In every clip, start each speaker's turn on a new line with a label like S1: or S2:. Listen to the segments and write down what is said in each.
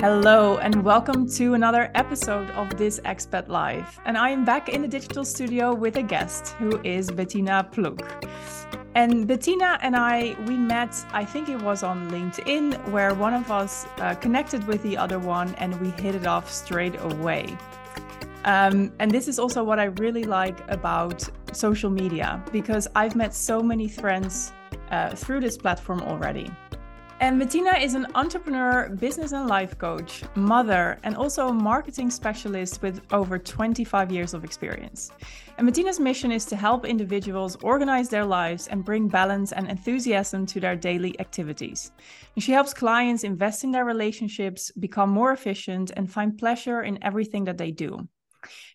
S1: Hello, and welcome to another episode of This Expat Life. And I am back in the digital studio with a guest who is Betina Pflug. And Betina and I, we met, I think it was on LinkedIn, where one of us uh, connected with the other one and we hit it off straight away. Um, and this is also what I really like about social media because I've met so many friends uh, through this platform already. And Betina is an entrepreneur, business and life coach, mother, and also a marketing specialist with over 25 years of experience. And Betina's mission is to help individuals organize their lives and bring balance and enthusiasm to their daily activities. And she helps clients invest in their relationships, become more efficient, and find pleasure in everything that they do.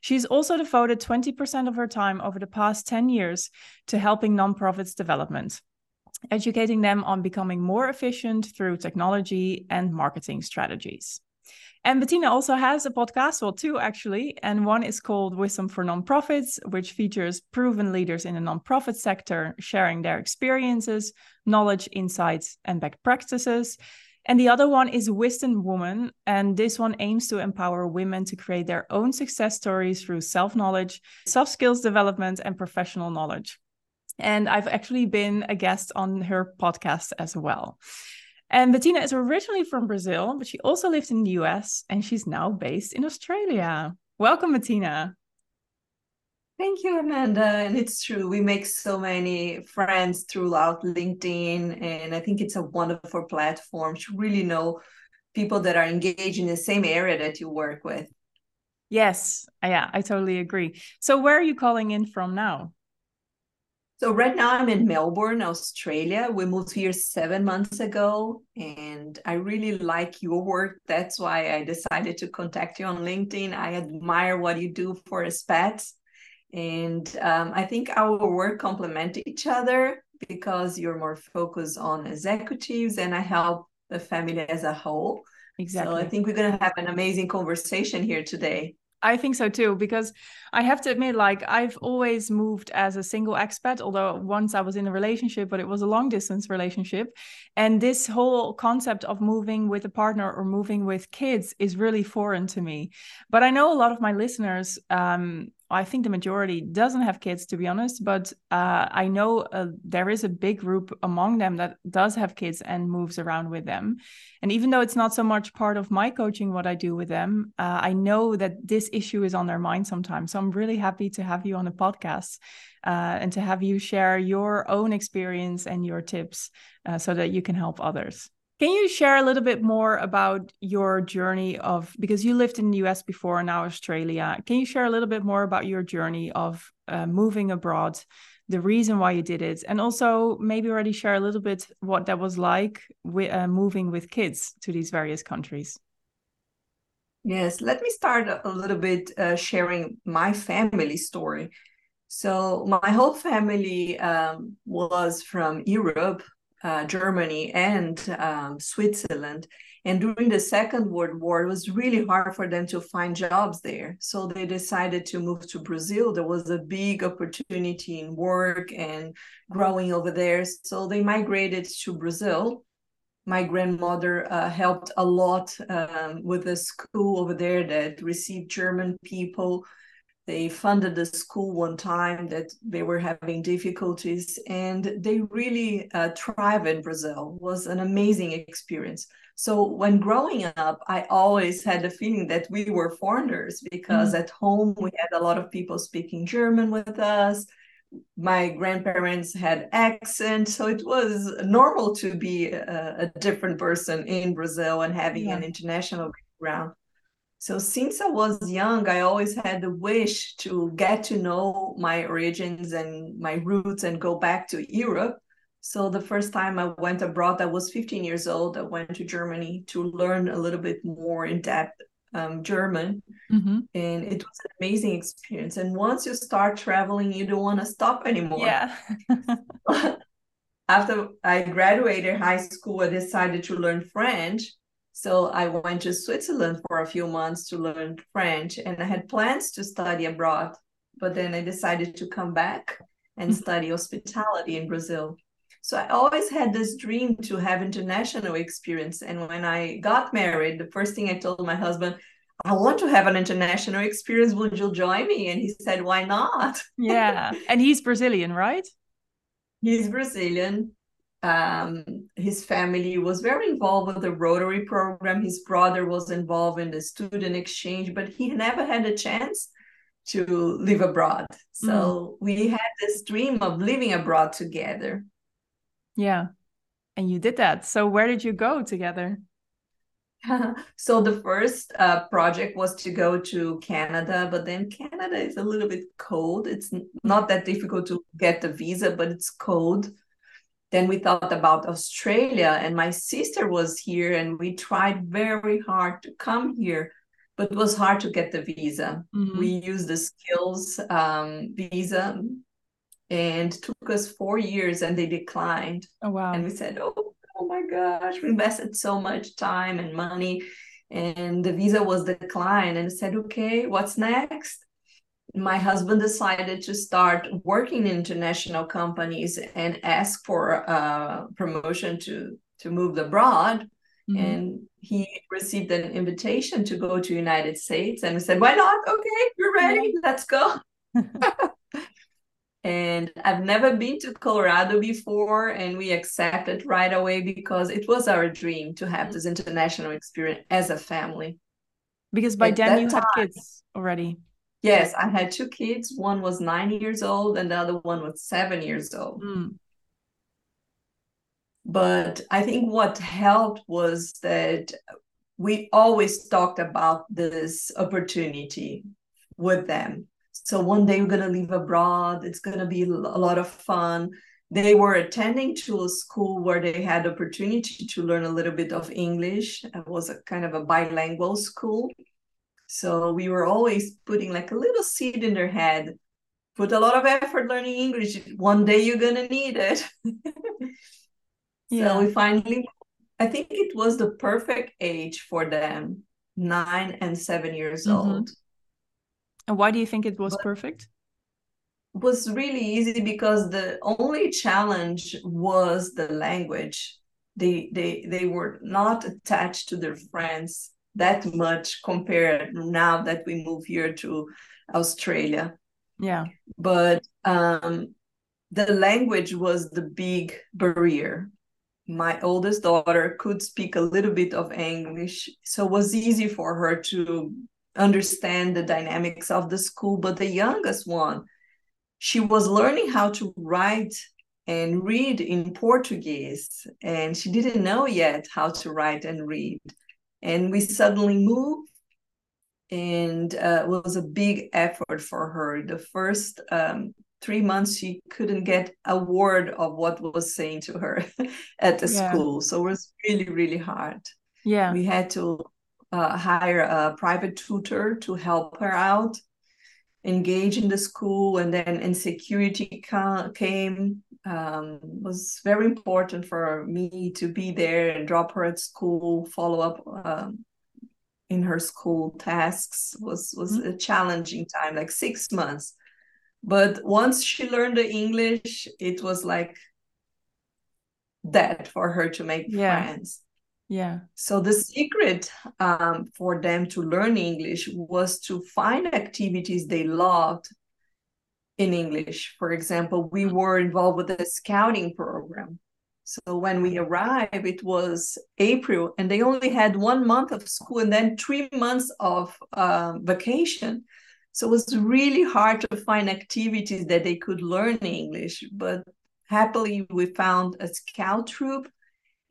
S1: She's also devoted 20% of her time over the past 10 years to helping nonprofits development educating them on becoming more efficient through technology and marketing strategies. And Betina also has a podcast, well, two actually, and one is called Wisdom for Nonprofits, which features proven leaders in the nonprofit sector sharing their experiences, knowledge, insights, and best practices. And the other one is Wisdom Woman, and this one aims to empower women to create their own success stories through self knowledge, soft skills development, and professional knowledge. And I've actually been a guest on her podcast as well. And Betina is originally from Brazil, but she also lived in the US and she's now based in Australia. Welcome, Betina.
S2: Thank you, Amanda. And it's true, we make so many friends throughout LinkedIn. And I think it's a wonderful platform to really know people that are engaged in the same area that you work with.
S1: Yes, yeah, I totally agree. So, where are you calling in from now?
S2: So right now I'm in Melbourne, Australia. We moved here seven months ago, and I really like your work. That's why I decided to contact you on LinkedIn. I admire what you do for expats, and um, I think our work complement each other because you're more focused on executives, and I help the family as a whole. Exactly. So I think we're going to have an amazing conversation here today.
S1: I think so too, because I have to admit, like, I've always moved as a single expat, although once I was in a relationship, but it was a long distance relationship. And this whole concept of moving with a partner or moving with kids is really foreign to me. But I know a lot of my listeners um, I think the majority doesn't have kids, to be honest. But uh, I know uh, there is a big group among them that does have kids and moves around with them. And even though it's not so much part of my coaching, what I do with them, uh, I know that this issue is on their mind sometimes. So I'm really happy to have you on the podcast uh, and to have you share your own experience and your tips uh, so that you can help others. Can you share a little bit more about your journey of because you lived in the US before and now Australia? Can you share a little bit more about your journey of uh, moving abroad, the reason why you did it, and also maybe already share a little bit what that was like with uh, moving with kids to these various countries?
S2: Yes, let me start a little bit uh, sharing my family story. So my whole family um, was from Europe uh, Germany and um, Switzerland. And during the Second World War, it was really hard for them to find jobs there. So they decided to move to Brazil. There was a big opportunity in work and growing over there. So they migrated to Brazil. My grandmother uh, helped a lot um, with a school over there that received German people they funded the school one time that they were having difficulties and they really uh, thrive in brazil it was an amazing experience so when growing up i always had the feeling that we were foreigners because mm. at home we had a lot of people speaking german with us my grandparents had accents so it was normal to be a, a different person in brazil and having yeah. an international background so since I was young, I always had the wish to get to know my origins and my roots and go back to Europe. So the first time I went abroad, I was 15 years old. I went to Germany to learn a little bit more in depth um, German, mm-hmm. and it was an amazing experience. And once you start traveling, you don't want to stop anymore.
S1: Yeah.
S2: After I graduated high school, I decided to learn French so I went to Switzerland for a few months to learn French, and I had plans to study abroad, but then I decided to come back and mm-hmm. study hospitality in Brazil. So I always had this dream to have international experience. And when I got married, the first thing I told my husband, I want to have an international experience. Would you join me? And he said, Why not?
S1: Yeah. And he's Brazilian, right?
S2: He's Brazilian. Um, his family was very involved with the Rotary program. His brother was involved in the student exchange, but he never had a chance to live abroad. So mm. we had this dream of living abroad together.
S1: Yeah. And you did that. So where did you go together?
S2: so the first uh, project was to go to Canada, but then Canada is a little bit cold. It's not that difficult to get the visa, but it's cold. Then we thought about Australia, and my sister was here, and we tried very hard to come here, but it was hard to get the visa. Mm-hmm. We used the skills um, visa, and took us four years, and they declined.
S1: Oh wow!
S2: And we said, "Oh, oh my gosh, we invested so much time and money." And the visa was declined, and I said, "Okay, what's next?" My husband decided to start working in international companies and ask for a promotion to to move abroad. Mm-hmm. and he received an invitation to go to united states and said why not? Okay you're ready. Let's go. And i've never been to colorado before and we accepted right away because it was our dream to have mm-hmm. this international experience as a family.
S1: Because by At then you time, had kids already
S2: Yes, I had two kids. One was nine years old, and the other one was seven years old. Mm. But I think what helped was that we always talked about this opportunity with them. So one day we're going to leave abroad. It's going to be a lot of fun. They were attending to a school where they had opportunity to learn a little bit of English. It was a kind of a bilingual school. So we were always putting like a little seed in their head. Put a lot of effort learning English. One day you're gonna need it. yeah. So we finally, I think it was the perfect age for them, nine and seven years mm-hmm. old.
S1: And why do you think it was but perfect?
S2: was really easy because the only challenge was the language. They they they were not attached to their friends that much compared now that we move here to Australia.
S1: Yeah.
S2: But um, the language was the big barrier. My oldest daughter could speak a little bit of English, so it was easy for her to understand the dynamics of the school. But the youngest one, she was learning how to write and read in Portuguese, and she didn't know yet how to write and read and we suddenly moved and uh, it was a big effort for her. The first um, three months she couldn't get a word of what was saying to her at the yeah. school. So it was really really hard.
S1: Yeah.
S2: We had to uh, hire a private tutor to help her out engage in the school and then insecurity ca- came um, was very important for me to be there and drop her at school, follow up um, in her school tasks was was mm-hmm. a challenging time, like six months. But once she learned the English, it was like that for her to make yeah. friends.
S1: Yeah.
S2: So the secret um, for them to learn English was to find activities they loved in English. For example, we were involved with the scouting program. So when we arrived, it was April, and they only had one month of school and then three months of uh, vacation. So it was really hard to find activities that they could learn English. But happily, we found a scout troop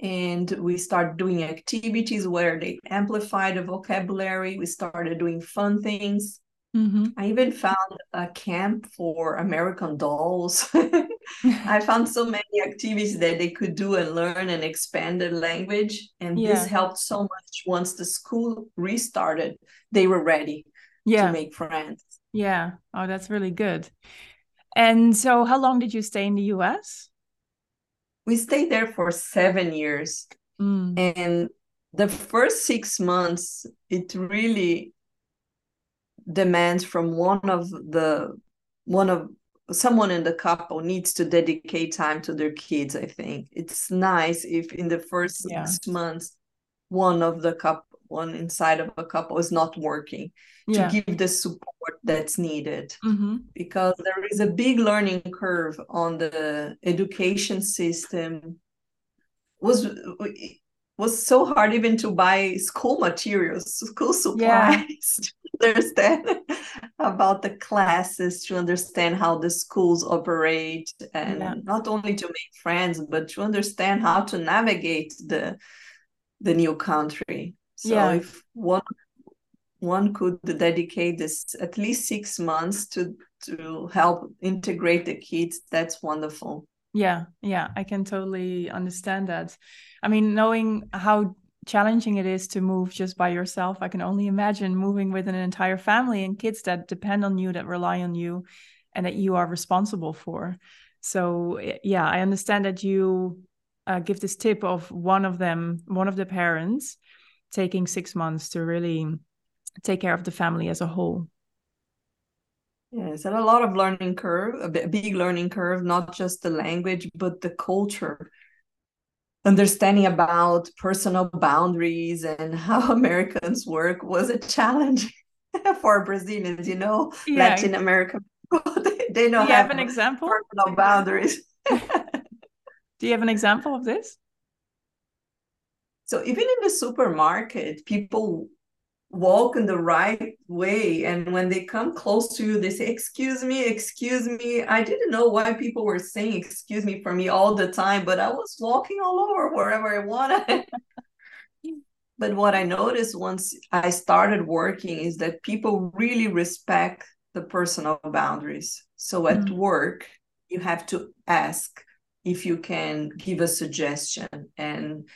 S2: and we started doing activities where they amplify the vocabulary. We started doing fun things. Mm-hmm. I even found a camp for American dolls. I found so many activities that they could do and learn and expand their language. And yeah. this helped so much once the school restarted, they were ready yeah. to make friends.
S1: Yeah. Oh, that's really good. And so, how long did you stay in the US?
S2: We stayed there for seven years. Mm. And the first six months, it really demands from one of the one of someone in the couple needs to dedicate time to their kids i think it's nice if in the first yeah. six months one of the couple one inside of a couple is not working yeah. to give the support that's needed mm-hmm. because there is a big learning curve on the education system was was so hard even to buy school materials school supplies yeah. to understand about the classes to understand how the schools operate and yeah. not only to make friends but to understand how to navigate the the new country so yeah. if one one could dedicate this at least six months to to help integrate the kids, that's wonderful.
S1: Yeah, yeah, I can totally understand that. I mean, knowing how challenging it is to move just by yourself, I can only imagine moving with an entire family and kids that depend on you, that rely on you, and that you are responsible for. So, yeah, I understand that you uh, give this tip of one of them, one of the parents taking six months to really take care of the family as a whole.
S2: Yes, and a lot of learning curve, a big learning curve, not just the language, but the culture. Understanding about personal boundaries and how Americans work was a challenge for Brazilians, you know, yeah. Latin American they, they don't
S1: have, have, an example
S2: personal boundaries.
S1: Do you have an example of this?
S2: So even in the supermarket, people walk in the right way and when they come close to you they say excuse me excuse me. I didn't know why people were saying excuse me for me all the time but i was walking all over wherever i wanted. But what i noticed once i started working is that people really respect the personal boundaries. So at mm-hmm. work you have to ask if you can give a suggestion and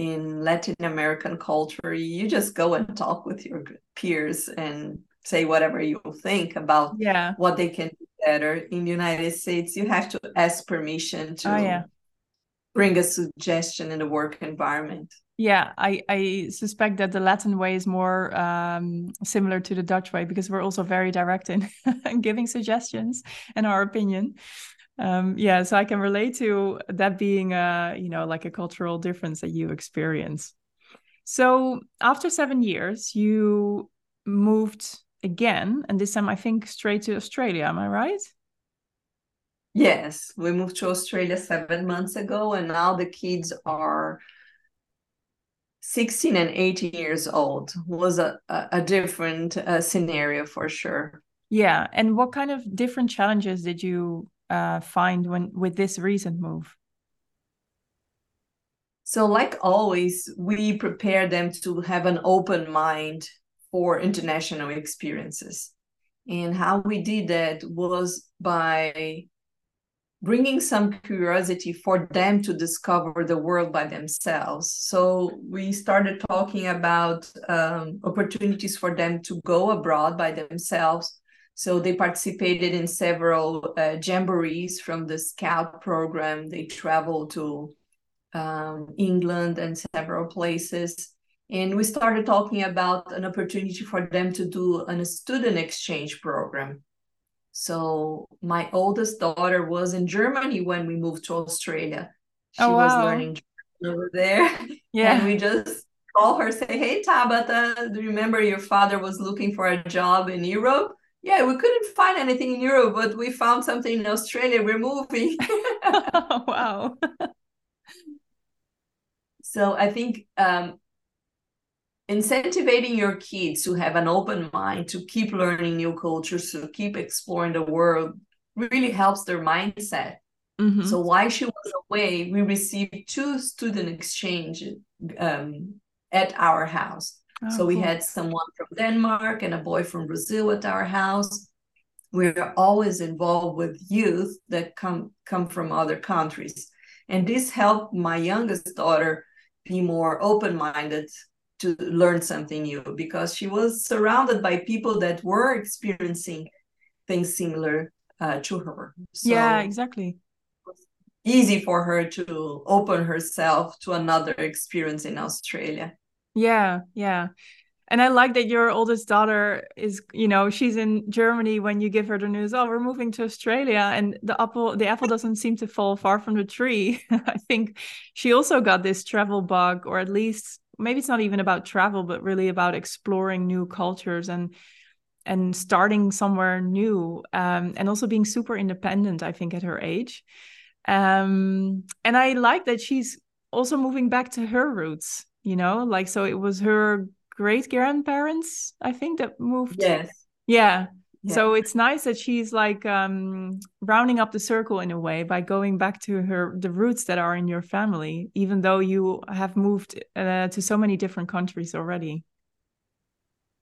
S2: in Latin American culture, you just go and talk with your peers and say whatever you think about
S1: yeah.
S2: what they can do better. In the United States, you have to ask permission to
S1: oh, yeah.
S2: bring a suggestion in the work environment.
S1: Yeah, I, I suspect that the Latin way is more um, similar to the Dutch way because we're also very direct in giving suggestions and our opinion um, yeah so i can relate to that being a you know like a cultural difference that you experience. So after seven years you moved again and this time i think straight to australia am i right?
S2: Yes we moved to australia seven months ago and now the kids are 16 and 18 years old. Was a, a different uh, scenario for sure.
S1: Yeah and what kind of different challenges did you uh, find when with this recent move?
S2: So, like always, we prepare them to have an open mind for international experiences. And how we did that was by bringing some curiosity for them to discover the world by themselves. So we started talking about um, opportunities for them to go abroad by themselves so they participated in several uh, jamborees from the Scout program. They traveled to um, England and several places. And we started talking about an opportunity for them to do a student exchange program. So my oldest daughter was in Germany when we moved to Australia. She oh, wow. was learning German over there.
S1: Yeah.
S2: And we just call her, say, Hey Tabata, do you remember your father was looking for a job in Europe? Yeah, we couldn't find anything in Europe, but we found something in Australia. We're moving.
S1: wow.
S2: so I think um, incentivizing your kids to have an open mind, to keep learning new cultures, to keep exploring the world, really helps their mindset. Mm-hmm. So while she was away, we received two student exchange um, at our house. Oh, so we cool. had someone from Denmark and a boy from Brazil at our house. We're always involved with youth that come come from other countries. And this helped my youngest daughter be more open-minded to learn something new because she was surrounded by people that were experiencing things similar uh, to her.
S1: So yeah, exactly.
S2: Easy for her to open herself to another experience in Australia.
S1: Yeah, yeah. And I like that your oldest daughter is, you know, she's in Germany when you give her the news, oh, we're moving to Australia. And the apple, the apple doesn't seem to fall far from the tree. I think she also got this travel bug, or at least maybe it's not even about travel, but really about exploring new cultures and and starting somewhere new. Um, and also being super independent, I think, at her age. Um, and I like that she's also moving back to her roots, you know, like so it was her great grandparents, I think, that moved.
S2: Yes.
S1: Yeah. yeah. So it's nice that she's like um, rounding up the circle in a way by going back to her the roots that are in your family, even though you have moved uh, to so many different countries already.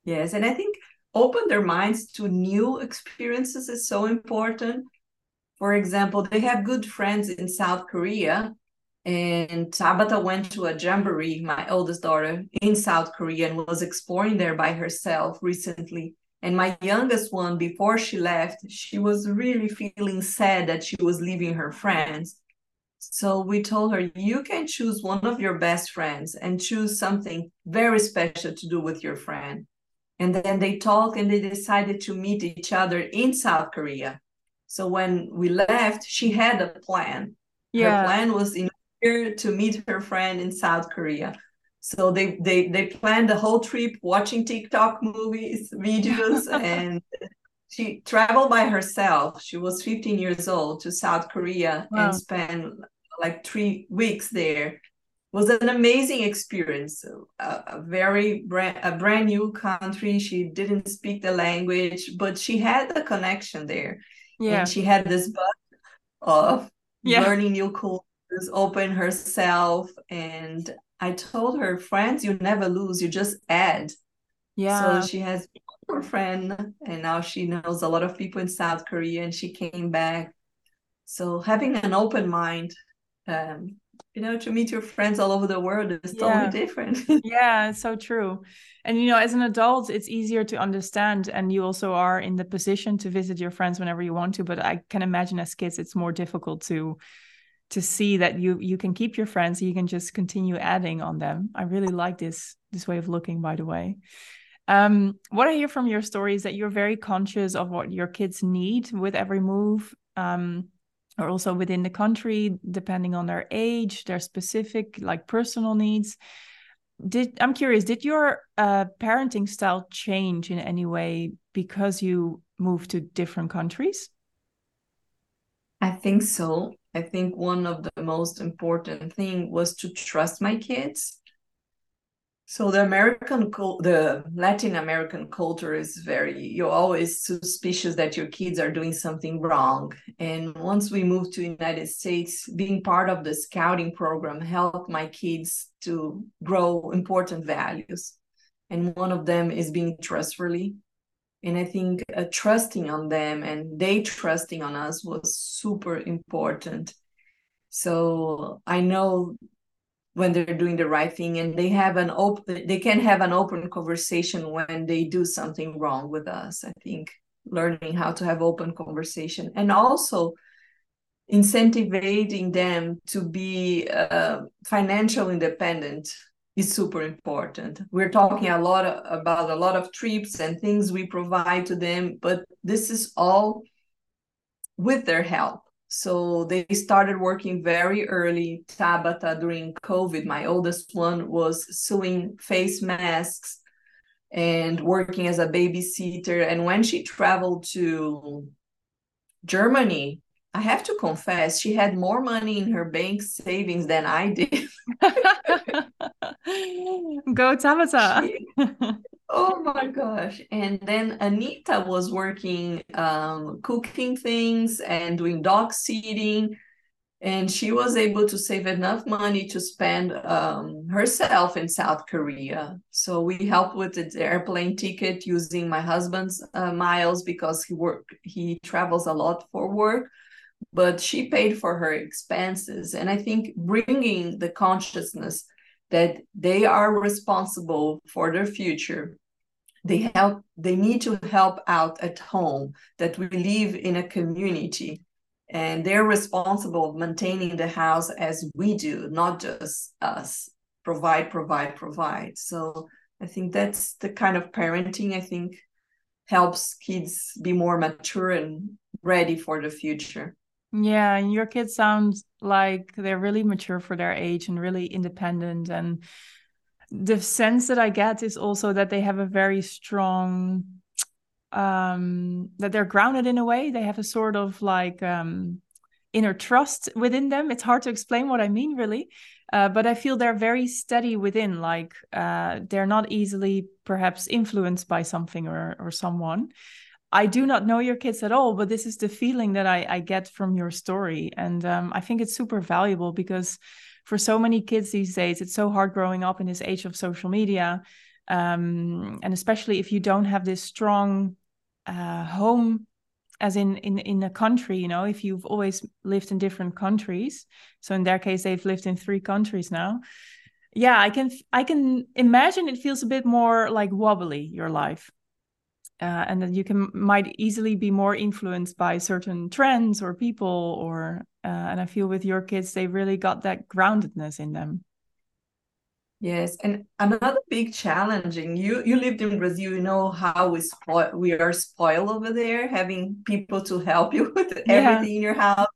S2: Yes, and I think open their minds to new experiences is so important. For example, they have good friends in South Korea and Tabata went to a jamboree, my oldest daughter, in South Korea and was exploring there by herself recently. And my youngest one, before she left, she was really feeling sad that she was leaving her friends. So we told her, you can choose one of your best friends and choose something very special to do with your friend. And then they talked and they decided to meet each other in South Korea. So when we left, she had a plan. Yeah. Her plan was in to meet her friend in South Korea. So they they they planned the whole trip watching TikTok movies, videos, and she traveled by herself. She was 15 years old to South Korea wow. and spent like three weeks there. It was an amazing experience. A, a very brand a brand new country. She didn't speak the language, but she had the connection there. Yeah, and she had this bug of yeah. learning new culture open herself and i told her friends you never lose you just add. Yeah. so she has a friend and now she knows a lot of people in south korea and she came back. So having an open mind um, you know to meet your friends all over the world is yeah. totally different.
S1: Yeah it's so true. And you know as an adult it's easier to understand and you also are in the position to visit your friends whenever you want to but i can imagine as kids it's more difficult to to see that you you can keep your friends you can just continue adding on them. I really like this this way of looking by the way. Um, what i hear from your story is that you're very conscious of what your kids need with every move um, or also within the country depending on their age their specific like personal needs. Did i'm curious did your uh, parenting style change in any way because you moved to different countries?
S2: I think so I think one of the most important thing was to trust my kids. So the American, the Latin American culture is very, you're always suspicious that your kids are doing something wrong. And once we moved to United States, being part of the scouting program helped my kids to grow important values. And one of them is being trustworthy and i think uh, trusting on them and they trusting on us was super important. So i know when they're doing the right thing and they have an open they can have an open conversation when they do something wrong with us i think. Learning how to have open conversation and also incentivizing them to be uh, financial independent is super important. We're talking a lot about a lot of trips and things we provide to them, but this is all with their help. So they started working very early. Tabata during COVID, my oldest one was sewing face masks and working as a babysitter. And when she traveled to Germany, I have to confess, she had more money in her bank savings than I did.
S1: Go Tabata.
S2: Oh my gosh. And then Anita was working, um, cooking things and doing dog seating. And she was able to save enough money to spend um, herself in South Korea. So we helped with the airplane ticket using my husband's uh, miles because he work he travels a lot for work but she paid for her expenses. And I think bringing the consciousness that they are responsible for their future they help they need to help out at home that we live in a community and they're responsible of maintaining the house as we do not just us provide provide provide so I think that's the kind of parenting I think helps kids be more mature and ready for the future.
S1: Yeah, and your kids sound like they're really mature for their age and really independent. And the sense that I get is also that they have a very strong um that they're grounded in a way. They have a sort of like um inner trust within them. It's hard to explain what I mean really. Uh, but I feel they're very steady within, like uh, they're not easily perhaps influenced by something or or someone. I do not know your kids at all, but this is the feeling that I, I get from your story. And um, I think it's super valuable because for so many kids these days, it's so hard growing up in this age of social media. Um, and especially if you don't have this strong uh, home as in, in in a country you know if you've always lived in different countries so in their case they've lived in three countries now yeah i can i can imagine it feels a bit more like wobbly your life uh, and that you can might easily be more influenced by certain trends or people or uh, and i feel with your kids they really got that groundedness in them
S2: yes and another big challenging you you lived in brazil you know how we spoil we are spoiled over there having people to help you with yeah. everything in your house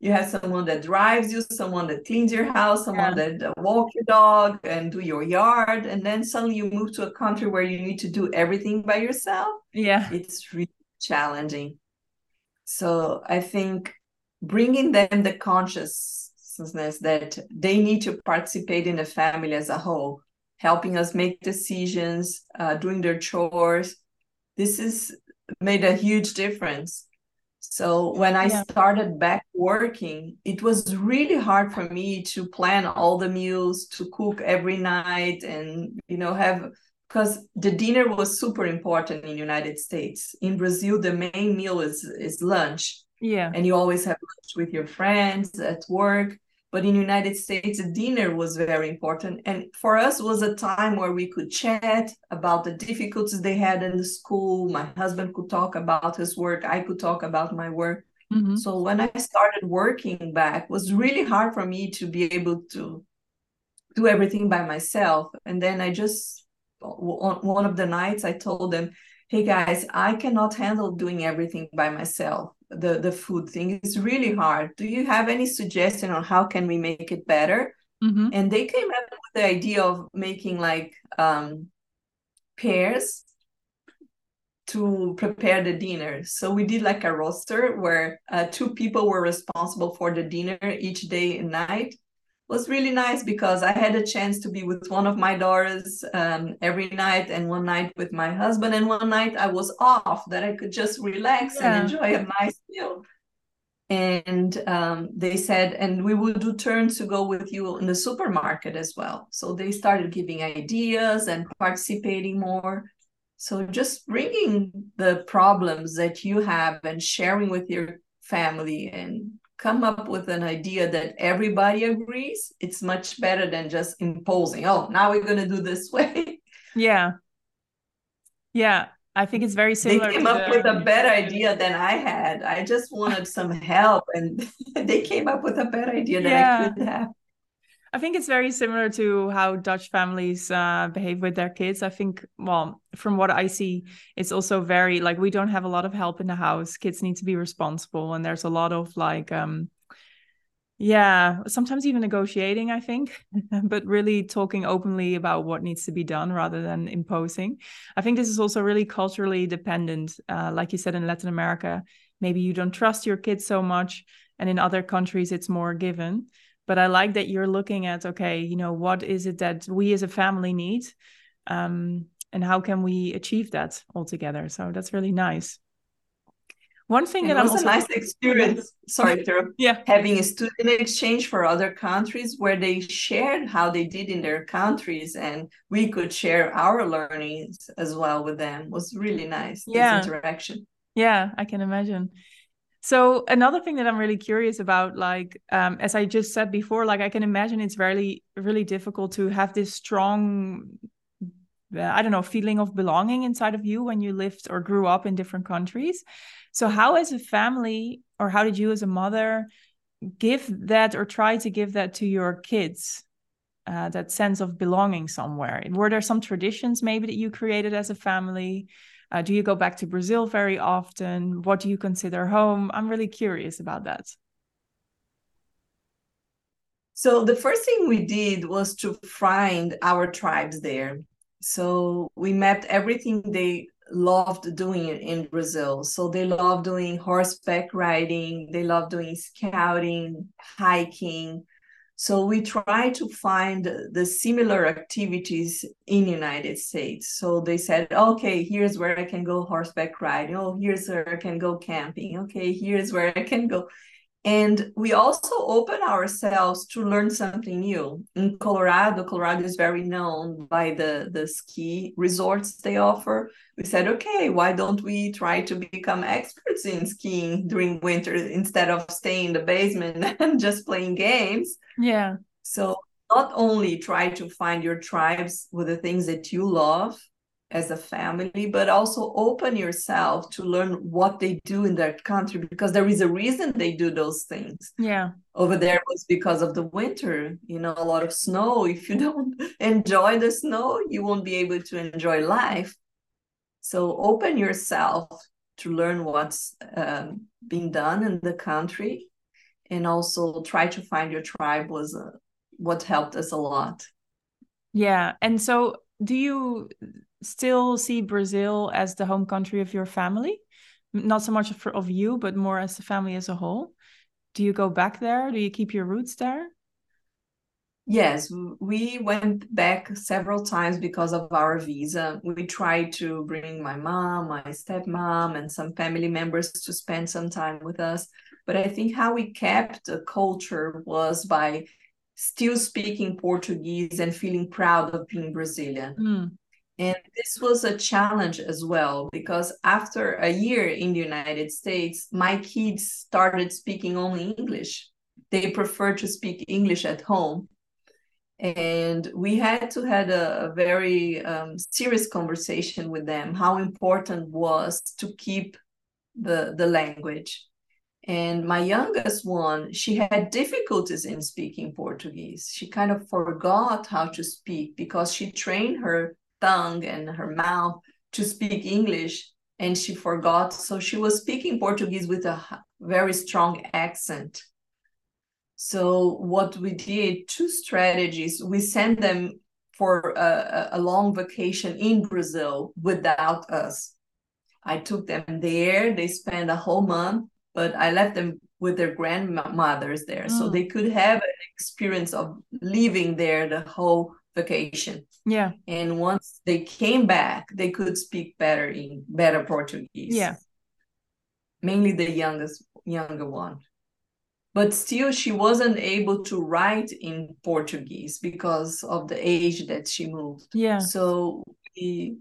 S2: you have someone that drives you someone that cleans your house someone yeah. that uh, walk your dog and do your yard and then suddenly you move to a country where you need to do everything by yourself?
S1: Yeah.
S2: It's really challenging. So i think bringing them the consciousness that they need to participate in the family as a whole helping us make decisions uh, doing their chores this is made a huge difference so when I yeah. started back working, it was really hard for me to plan all the meals, to cook every night, and you know have because the dinner was super important in United States. In Brazil, the main meal is is lunch.
S1: Yeah,
S2: and you always have lunch with your friends at work but in the united states a dinner was very important. And for us was a time where we could chat about the difficulties they had in the school. My husband could talk about his work. I could talk about my work. Mm-hmm. so when i started working back was really hard for me to be able to do everything by myself. And then i just on one of the nights i told them hey guys i cannot handle doing everything by myself. The the food thing is really hard. Do you have any suggestion on how can we make it better? Mm-hmm. and they came up with the idea of making like um pairs to prepare the dinner. So we did like a roster where uh, two people were responsible for the dinner each day and night was really nice because I had a chance to be with one of my daughters um, every night, and one night with my husband, and one night I was off that I could just relax yeah. and enjoy a nice meal. And um, they said, and we will do turns to go with you in the supermarket as well. So they started giving ideas and participating more. So just bringing the problems that you have and sharing with your family and come up with an idea that everybody agrees, it's much better than just imposing, oh, now we're going to do this way.
S1: Yeah. Yeah. I think it's very similar.
S2: They came up the... with a better idea than I had. I just wanted some help, and they came up with a better idea than yeah. I could have.
S1: I think it's very similar to how Dutch families uh, behave with their kids. I think, well, from what I see, it's also very like we don't have a lot of help in the house. Kids need to be responsible, and there's a lot of like, um, yeah, sometimes even negotiating. I think, but really talking openly about what needs to be done rather than imposing. I think this is also really culturally dependent. Uh, like you said in Latin America, maybe you don't trust your kids so much, and in other countries, it's more given but i like that you're looking at okay you know what is it that we as a family need um, and how can we achieve that all together so that's really nice. One thing that
S2: was I'm also... a nice experience. Sorry Tara,
S1: yeah.
S2: Having a student exchange for other countries where they shared how they did in their countries and we could share our learnings as well with them it was really nice yeah. interaction.
S1: Yeah i can imagine so another thing that I'm really curious about, like um, as I just said before, like I can imagine it's really really difficult to have this strong, uh, I don't know, feeling of belonging inside of you when you lived or grew up in different countries. So how, as a family, or how did you as a mother give that or try to give that to your kids? uh, that sense of belonging somewhere? Were there some traditions maybe that you created as a family? Uh, do you go back to Brazil very often? What do you consider home? I'm really curious about that.
S2: So the first thing we did was to find our tribes there. So we mapped everything they loved doing in Brazil. So they love doing horseback riding, they love doing scouting, hiking. So we try to find the similar activities in United States. So they said, okay, here's where I can go horseback riding. Oh, here's where I can go camping. Okay, here's where I can go. And we also open ourselves to learn something new. In Colorado, Colorado is very known by the, the ski resorts they offer. We said, okay, why don't we try to become experts in skiing during winter instead of staying in the basement and just playing games?
S1: Yeah.
S2: So not only try to find your tribes with the things that you love, as a family, but also open yourself to learn what they do in that country because there is a reason they do those things.
S1: Yeah.
S2: Over there was because of the winter, you know, a lot of snow. If you don't enjoy the snow, you won't be able to enjoy life. So open yourself to learn what's um, being done in the country and also try to find your tribe was uh, what helped us a lot.
S1: Yeah. And so do you still see Brazil as the home country of your family? Not so much for, of you, but more as the family as a whole. Do you go back there? Do you keep your roots there?
S2: Yes, we went back several times because of our visa. We tried to bring my mom, my stepmom, and some family members to spend some time with us. But I think how we kept the culture was by still speaking Portuguese and feeling proud of being Brazilian.
S1: Mm.
S2: And this was a challenge as well, because after a year in the United States, my kids started speaking only English. They prefer to speak English at home. And we had to had a, a very um, serious conversation with them, how important was to keep the, the language. And my youngest one, she had difficulties in speaking Portuguese. She kind of forgot how to speak because she trained her tongue and her mouth to speak English and she forgot. So she was speaking Portuguese with a very strong accent. So what we did, two strategies. We sent them for a, a long vacation in Brazil without us. I took them there. They spent a whole month, but I left them with their grandmothers there, mm. so they could have an experience of living there the whole vacation.
S1: Yeah.
S2: And once they came back, they could speak better in better Portuguese.
S1: Yeah.
S2: Mainly the youngest younger one. But still she wasn't able to write in Portuguese because of the age that she moved.
S1: Yeah.
S2: So we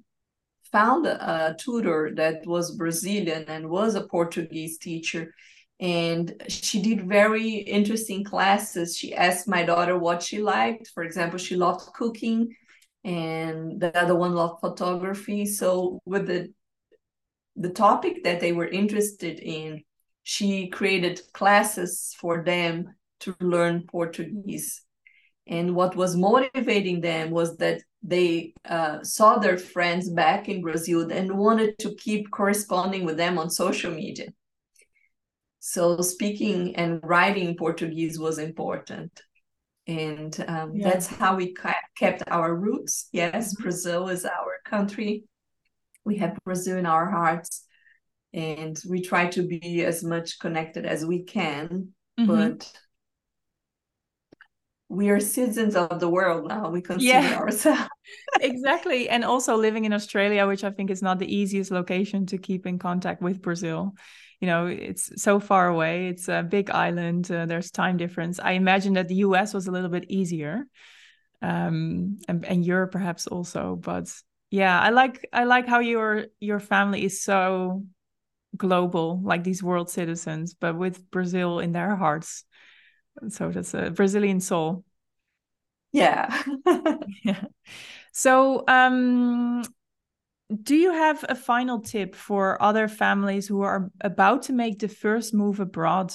S2: found a, a tutor that was Brazilian and was a Portuguese teacher and she did very interesting classes. She asked my daughter what she liked. For example she loved cooking and the other one loved photography. So with the the topic that they were interested in she created classes for them to learn portuguese. And what was motivating them was that they uh, saw their friends back in brazil and wanted to keep corresponding with them on social media so speaking and writing Portuguese was important. And um, yeah. that's how we kept our roots. Yes, mm-hmm. Brazil is our country. We have Brazil in our hearts. And we try to be as much connected as we can. Mm-hmm. But we are citizens of the world now we consider yeah. ourselves.
S1: Exactly and also living in australia which i think is not the easiest location to keep in contact with brazil. You know it's so far away it's a big island uh, there's time difference. I imagine that the us was a little bit easier um and, and europe perhaps also but yeah i like i like how your your family is so global like these world citizens but with brazil in their hearts so that's a brazilian soul
S2: yeah
S1: yeah so um do you have a final tip for other families who are about to make the first move abroad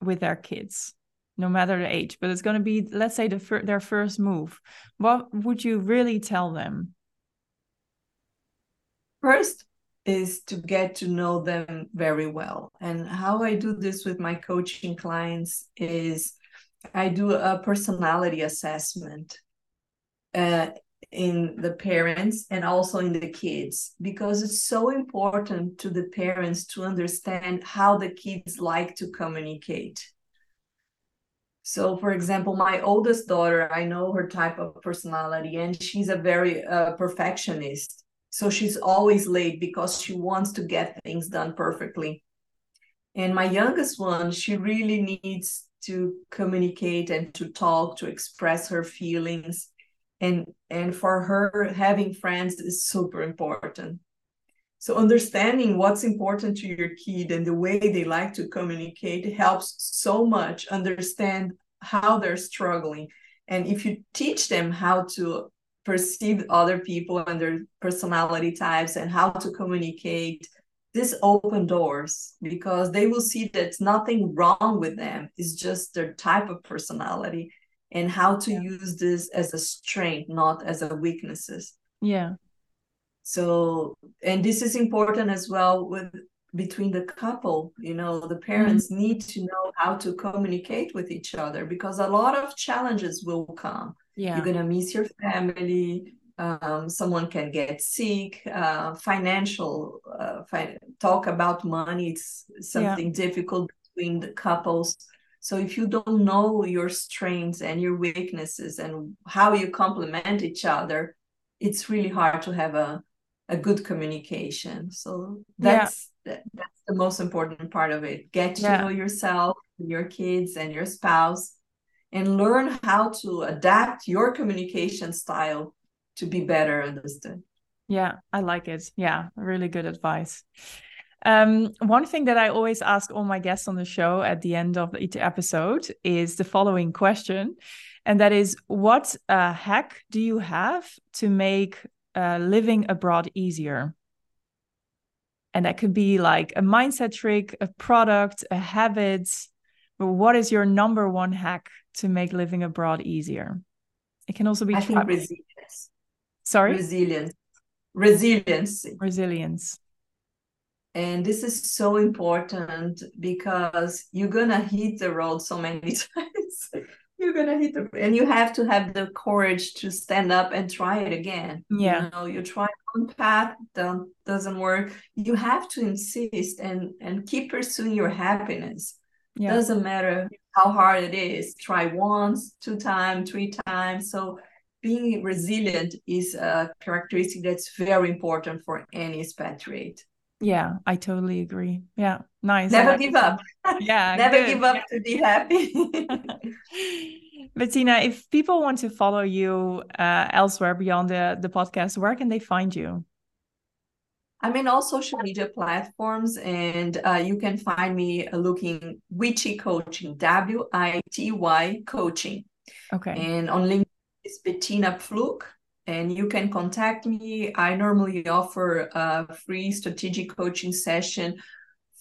S1: with their kids? no matter the age, but it's going to be, let's say, the fir- their first move. What would you really tell them?
S2: First is to get to know them very well. And how I do this with my coaching clients is I do a personality assessment uh, in the parents and also in the kids because it's so important to the parents to understand how the kids like to communicate. So, for example, my oldest daughter, I know her type of personality, and she's a very uh, perfectionist. So she's always late because she wants to get things done perfectly. And my youngest one, she really needs to communicate and to talk, to express her feelings. And, and for her, having friends is super important. So understanding what's important to your kid and the way they like to communicate helps so much understand how they're struggling. And if you teach them how to perceive other people and their personality types and how to communicate this open doors because they will see that nothing wrong with them. It's just their type of personality and how to yeah. use this as a strength not as a weaknesses.
S1: Yeah.
S2: So and this is important as well with between the couple you know the parents mm-hmm. need to know how to communicate with each other because a lot of challenges will come.
S1: Yeah.
S2: you're gonna miss your family um, someone can get sick uh, financial uh, fi- talk about money it's something yeah. difficult between the couples so if you don't know your strengths and your weaknesses and how you complement each other it's really hard to have a, a good communication so that's yeah. that, that's the most important part of it get to yeah. know yourself your kids and your spouse and learn how to adapt your communication style to be better understood.
S1: Yeah, I like it. Yeah, really good advice. Um, one thing that I always ask all my guests on the show at the end of each episode is the following question. And that is, what uh, hack do you have to make uh, living abroad easier? And that could be like a mindset trick, a product, a habit. But what is your number one hack to make living abroad easier? It can also be
S2: I think resilience.
S1: Sorry?
S2: Resilience. Resilience.
S1: Resilience.
S2: And this is so important because you're gonna hit the road so many times. you're gonna hit the and you have to have the courage to stand up and try it again.
S1: Yeah.
S2: You know, you try one path, don't doesn't work. You have to insist and and keep pursuing your happiness. Yeah. Doesn't matter how hard it is. Try once, two times, three times. So being resilient is a characteristic that's very important for any expatriate.
S1: Yeah, I totally agree. Yeah, nice.
S2: Never give up.
S1: Yeah,
S2: never good. give up to be happy.
S1: Betina, if people want to follow you uh, elsewhere beyond the, the podcast, where can they find you?
S2: I'm in all social media platforms, and uh, you can find me looking Wity Coaching, W I T Y Coaching.
S1: Okay.
S2: And on LinkedIn, is Betina Pflug, and you can contact me. I normally offer a free strategic coaching session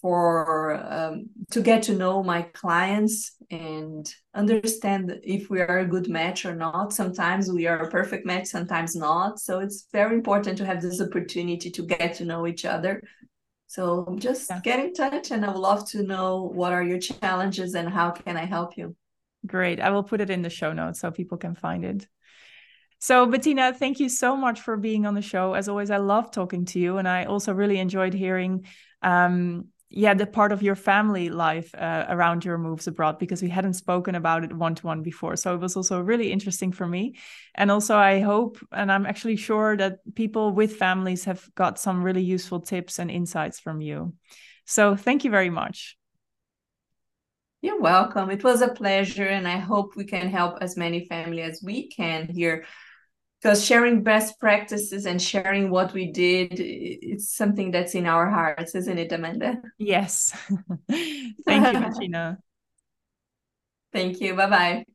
S2: for um, to get to know my clients and understand if we are a good match or not. Sometimes we are a perfect match, sometimes not. So it's very important to have this opportunity to get to know each other. So just yeah. get in touch, and I would love to know what are your challenges and how can I help you.
S1: Great. I will put it in the show notes so people can find it. So, Betina, thank you so much for being on the show. As always, I love talking to you, and I also really enjoyed hearing, um, yeah, the part of your family life uh, around your moves abroad because we hadn't spoken about it one to one before. So it was also really interesting for me, and also I hope, and I'm actually sure that people with families have got some really useful tips and insights from you. So, thank you very much.
S2: You're welcome. It was a pleasure, and I hope we can help as many families as we can here. Because sharing best practices and sharing what we did, it's something that's in our hearts, isn't it, Amanda?
S1: Yes. Thank you, Betina.
S2: Thank you. Bye bye.